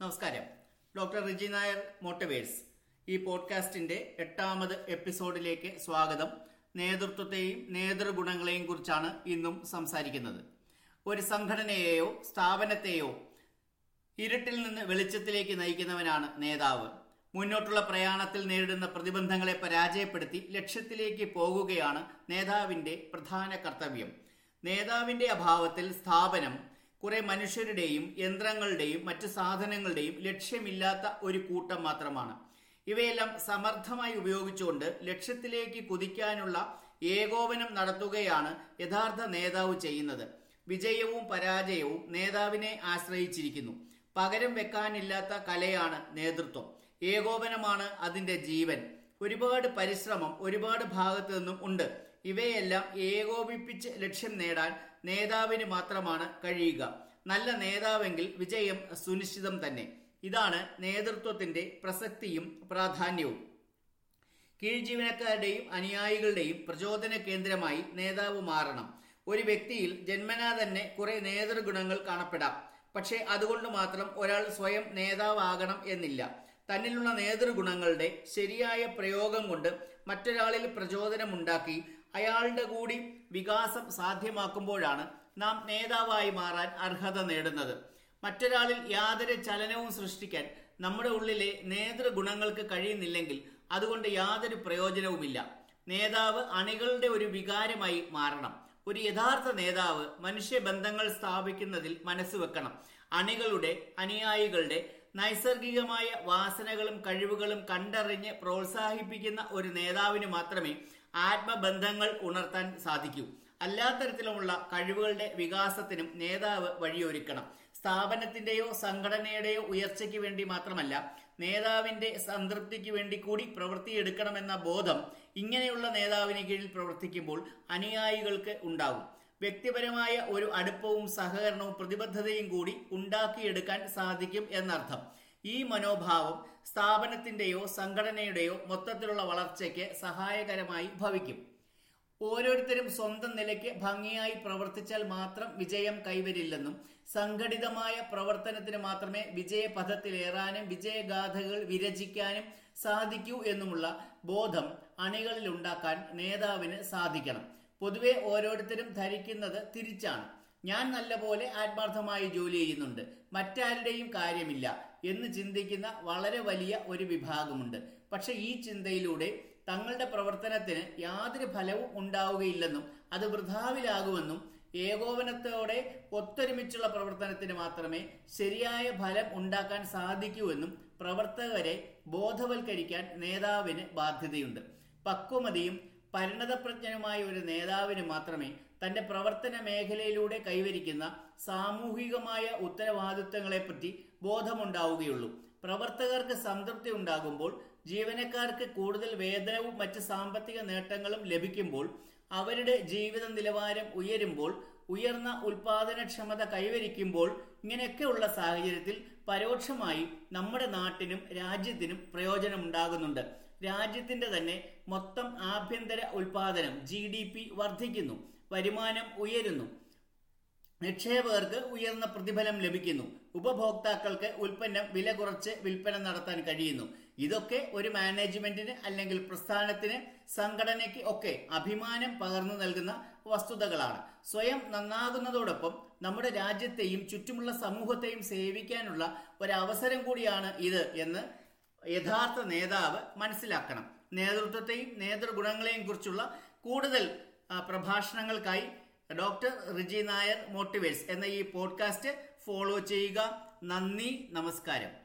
നമസ്കാരം. Doctor Riji Nair motivates. ഈ പോഡ്കാസ്റ്റിന്റെ എട്ടാമത് എപ്പിസോഡിലേക്ക് സ്വാഗതം. നേതൃത്വത്തെയും നേതൃഗുണങ്ങളെയും കുറിച്ചാണ് ഇന്നും സംസാരിക്കുന്നത്. ഒരു സംഘടനയെയോ സ്ഥാപനത്തെയോ ഇരുട്ടിൽ നിന്ന് വെളിച്ചത്തിലേക്ക് നയിക്കുന്നവനാണ് നേതാവ്. മുന്നോട്ടുള്ള പ്രയാണത്തിൽ നേരിടുന്ന പ്രതിബന്ധങ്ങളെ പരാജയപ്പെടുത്തി ലക്ഷ്യത്തിലേക്ക് പോകുകയാണ് നേതാവിന്റെ പ്രധാന കർത്തവ്യം. നേതാവിന്റെ അഭാവത്തിൽ സ്ഥാപനം കുറെ മനുഷ്യരുടെയും യന്ത്രങ്ങളുടെയും മറ്റു സാധനങ്ങളുടെയും ലക്ഷ്യമില്ലാത്ത ഒരു കൂട്ടം മാത്രമാണ്. ഇവയെല്ലാം സമർത്ഥമായി ഉപയോഗിച്ചുകൊണ്ട് ലക്ഷ്യത്തിലേക്ക് കുതിക്കാനുള്ള ഏകോപനം നടത്തുകയാണ് യഥാർത്ഥ നേതാവ് ചെയ്യുന്നത്. വിജയവും പരാജയവും നേതാവിനെ ആശ്രയിച്ചിരിക്കുന്നു. പകരം വെക്കാനില്ലാത്ത കലയാണ് നേതൃത്വം. ഏകോപനമാണ് അതിന്റെ ജീവൻ. ഒരുപാട് പരിശ്രമം ഒരുപാട് ഭാഗത്തു നിന്നും ഉണ്ട്. ഇവയെല്ലാം ഏകോപിപ്പിച്ച് ലക്ഷ്യം നേടാൻ നേതാവിന് മാത്രമാണ് കഴിയുക. നല്ല നേതാവെങ്കിൽ വിജയം സുനിശ്ചിതം തന്നെ. ഇതാണ് നേതൃത്വത്തിന്റെ പ്രസക്തിയും പ്രാധാന്യവും. കീഴ്ജീവനക്കാരുടെയും അനുയായികളുടെയും പ്രചോദന കേന്ദ്രമായി നേതാവ് മാറണം. ഒരു വ്യക്തിയിൽ ജന്മനാ തന്നെ കുറെ നേതൃഗുണങ്ങൾ കാണപ്പെടാം. പക്ഷേ അതുകൊണ്ട് മാത്രം ഒരാൾ സ്വയം നേതാവാകണം എന്നില്ല. തന്നിലുള്ള നേതൃഗുണങ്ങളുടെ ശരിയായ പ്രയോഗം കൊണ്ട് മറ്റൊരാളിൽ പ്രചോദനമുണ്ടാക്കി അയാളുടെ കൂടി വികാസം സാധ്യമാക്കുമ്പോഴാണ് നാം നേതാവായി മാറാൻ അർഹത നേടുന്നത്. മറ്റൊരാളിൽ യാതൊരു ചലനവും സൃഷ്ടിക്കാൻ നമ്മുടെ ഉള്ളിലെ നേതൃഗുണങ്ങൾക്ക് കഴിയുന്നില്ലെങ്കിൽ അതുകൊണ്ട് യാതൊരു പ്രയോജനവുമില്ല. നേതാവ് അണികളുടെ ഒരു വികാരമായി മാറണം. ഒരു യഥാർത്ഥ നേതാവ് മനുഷ്യബന്ധങ്ങൾ സ്ഥാപിക്കുന്നതിൽ മനസ്സ് വെക്കണം. അണികളുടെ അനുയായികളുടെ നൈസർഗികമായ വാസനകളും കഴിവുകളും കണ്ടറിഞ്ഞ് പ്രോത്സാഹിപ്പിക്കുന്ന ഒരു നേതാവിന് മാത്രമേ ആത്മബന്ധങ്ങൾ ഉണർത്താൻ സാധിക്കൂ. അല്ലാത്തരത്തിലുമുള്ള കഴിവുകളുടെ വികാസത്തിനും നേതാവ് വഴിയൊരുക്കണം. സ്ഥാപനത്തിന്റെയോ സംഘടനയുടെയോ ഉയർച്ചയ്ക്ക് വേണ്ടി മാത്രമല്ല നേതാവിന്റെ സംതൃപ്തിക്ക് വേണ്ടി കൂടി പ്രവൃത്തിയെടുക്കണമെന്ന ബോധം ഇങ്ങനെയുള്ള നേതാവിന് കീഴിൽ പ്രവർത്തിക്കുമ്പോൾ അനുയായികൾക്ക് ഉണ്ടാകും വ്യക്തിപരമായ ഒരു അടുപ്പവും സഹകരണവും പ്രതിബദ്ധതയും കൂടി ഉണ്ടാക്കിയെടുക്കാൻ സാധിക്കും എന്നർത്ഥം. ഈ മനോഭാവം സ്ഥാപനത്തിന്റെയോ സംഘടനയുടെയോ മൊത്തത്തിലുള്ള വളർച്ചയ്ക്ക് സഹായകരമായി ഭവിക്കും. ഓരോരുത്തരും സ്വന്തം നിലയ്ക്ക് ഭംഗിയായി പ്രവർത്തിച്ചാൽ മാത്രം വിജയം കൈവരില്ലെന്നും സംഘടിതമായ പ്രവർത്തനത്തിന് മാത്രമേ വിജയപഥത്തിലേറാനും വിജയഗാഥകൾ വിരചിക്കാനും സാധിക്കൂ എന്നുമുള്ള ബോധം അണികളിൽ ഉണ്ടാക്കാൻ നേതാവിന് സാധിക്കണം. പൊതുവെ ഓരോരുത്തരും ധരിക്കുന്നത് തിരിച്ചാണ്. ഞാൻ നല്ലപോലെ ആത്മാർത്ഥമായി ജോലി ചെയ്യുന്നുണ്ട്. മറ്റാരുടെയും കാര്യമില്ല എന്ന് ചിന്തിക്കുന്ന വളരെ വലിയ ഒരു വിഭാഗമുണ്ട്. പക്ഷെ ഈ ചിന്തയിലൂടെ തങ്ങളുടെ പ്രവർത്തനത്തിന് യാതൊരു ഫലവും ഉണ്ടാവുകയില്ലെന്നും അത് വൃഥാവിലാകുമെന്നും ഏകോപനത്തോടെ ഒത്തൊരുമിച്ചുള്ള പ്രവർത്തനത്തിന് മാത്രമേ ശരിയായ ഫലം ഉണ്ടാക്കാൻ സാധിക്കൂ എന്നും പ്രവർത്തകരെ ബോധവൽക്കരിക്കാൻ നേതാവിന് ബാധ്യതയുണ്ട്. പക്വമതിയും പരിണതപ്രജ്ഞനുമായ ഒരു നേതാവിന് മാത്രമേ തന്റെ പ്രവർത്തന മേഖലയിലൂടെ കൈവരിക്കുന്ന സാമൂഹികമായ ഉത്തരവാദിത്തങ്ങളെപ്പറ്റി ബോധമുണ്ടാവുകയുള്ളൂ. പ്രവർത്തകർക്ക് സംതൃപ്തി ഉണ്ടാകുമ്പോൾ ജീവനക്കാർക്ക് കൂടുതൽ വേതനവും മറ്റ് സാമ്പത്തിക നേട്ടങ്ങളും ലഭിക്കുമ്പോൾ അവരുടെ ജീവിത നിലവാരം ഉയരുമ്പോൾ ഉയർന്ന ഉൽപാദനക്ഷമത കൈവരിക്കുമ്പോൾ ഇങ്ങനെയൊക്കെയുള്ള സാഹചര്യത്തിൽ പരോക്ഷമായി നമ്മുടെ നാട്ടിനും രാജ്യത്തിനും പ്രയോജനമുണ്ടാകുന്നുണ്ട്. രാജ്യത്തിന്റെ തന്നെ മൊത്തം ആഭ്യന്തര ഉൽപാദനം ജി ഡി പി വർദ്ധിക്കുന്നു വരുമാനം ഉയരുന്നു നിക്ഷേപകർക്ക് ഉയർന്ന പ്രതിഫലം ലഭിക്കുന്നു ഉപഭോക്താക്കൾക്ക് ഉൽപ്പന്നം വില കുറച്ച് വിൽപ്പന നടത്താൻ കഴിയുന്നു. ഇതൊക്കെ ഒരു മാനേജ്മെന്റിന് അല്ലെങ്കിൽ പ്രസ്ഥാനത്തിന് സംഘടനയ്ക്ക് ഒക്കെ അഭിമാനം പകർന്നു നൽകുന്ന വസ്തുതകളാണ്. സ്വയം നന്നാകുന്നതോടൊപ്പം നമ്മുടെ രാജ്യത്തെയും ചുറ്റുമുള്ള സമൂഹത്തെയും സേവിക്കാനുള്ള ഒരവസരം കൂടിയാണ് ഇത് എന്ന് യഥാർത്ഥ നേതാവ് മനസ്സിലാക്കണം. നേതൃത്വത്തെയും നേതൃഗുണങ്ങളെയും കുറിച്ചുള്ള കൂടുതൽ പ്രഭാഷണങ്ങൾക്കായി ഡോക്ടർ റിജി നായർ മോട്ടിവേഴ്സ് എന്ന ഈ പോഡ്കാസ്റ്റ് ഫോളോ ചെയ്യുക. നന്ദി നമസ്കാരം.